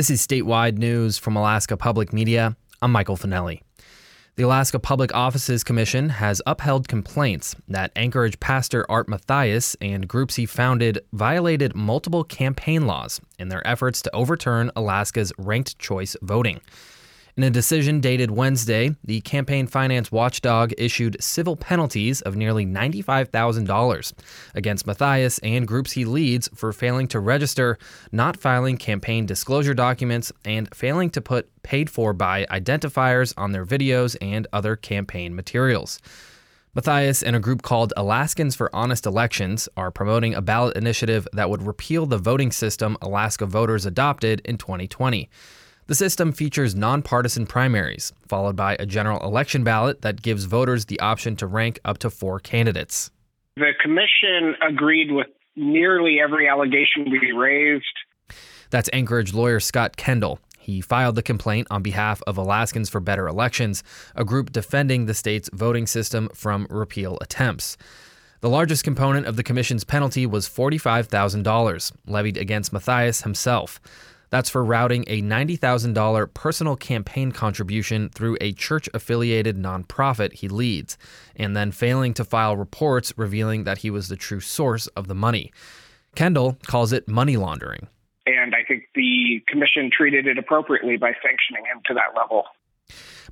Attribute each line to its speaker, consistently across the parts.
Speaker 1: This is statewide news from Alaska Public Media. I'm Michael Finelli. The Alaska Public Offices Commission has upheld complaints that Anchorage pastor Art Mathias and groups he founded violated multiple campaign laws in their efforts to overturn Alaska's ranked choice voting. In a decision dated Wednesday, the campaign finance watchdog issued civil penalties of nearly $95,000 against Mathias and groups he leads for failing to register, not filing campaign disclosure documents, and failing to put paid for by identifiers on their videos and other campaign materials. Mathias and a group called Alaskans for Honest Elections are promoting a ballot initiative that would repeal the voting system Alaska voters adopted in 2020. The system features nonpartisan primaries, followed by a general election ballot that gives voters the option to rank up to four candidates.
Speaker 2: The commission agreed with nearly every allegation we raised.
Speaker 1: That's Anchorage lawyer Scott Kendall. He filed the complaint on behalf of Alaskans for Better Elections, a group defending the state's voting system from repeal attempts. The largest component of the commission's penalty was $45,000, levied against Mathias himself. That's for routing a $90,000 personal campaign contribution through a church affiliated nonprofit he leads, and then failing to file reports revealing that he was the true source of the money. Kendall calls it money laundering.
Speaker 2: And I think the commission treated it appropriately by sanctioning him to that level.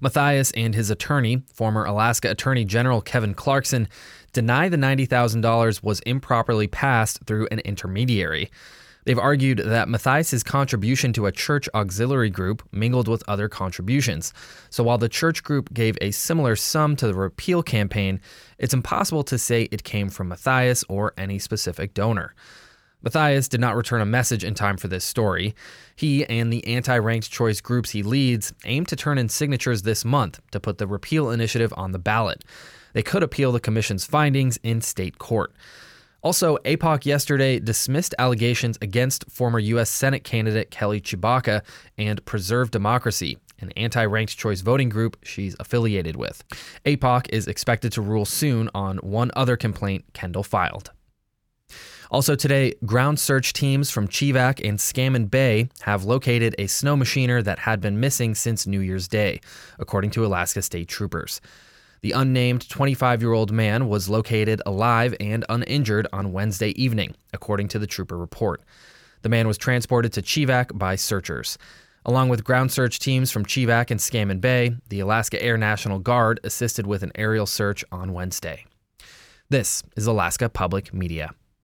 Speaker 1: Mathias and his attorney, former Alaska Attorney General Kevin Clarkson, deny the $90,000 was improperly passed through an intermediary. They've argued that Mathias' contribution to a church auxiliary group mingled with other contributions. So while the church group gave a similar sum to the repeal campaign, it's impossible to say it came from Mathias or any specific donor. Mathias did not return a message in time for this story. He and the anti ranked choice groups he leads aim to turn in signatures this month to put the repeal initiative on the ballot. They could appeal the commission's findings in state court. Also, APOC yesterday dismissed allegations against former U.S. Senate candidate Kelly Tshibaka and Preserve Democracy, an anti ranked choice voting group she's affiliated with. APOC is expected to rule soon on one other complaint Kendall filed. Also today, ground search teams from Chevak and Scammon Bay have located a snow machiner that had been missing since New Year's Day, according to Alaska State Troopers. The unnamed 25 year old man was located alive and uninjured on Wednesday evening, according to the trooper report. The man was transported to Chevak by searchers. Along with ground search teams from Chevak and Scammon Bay, the Alaska Air National Guard assisted with an aerial search on Wednesday. This is Alaska Public Media.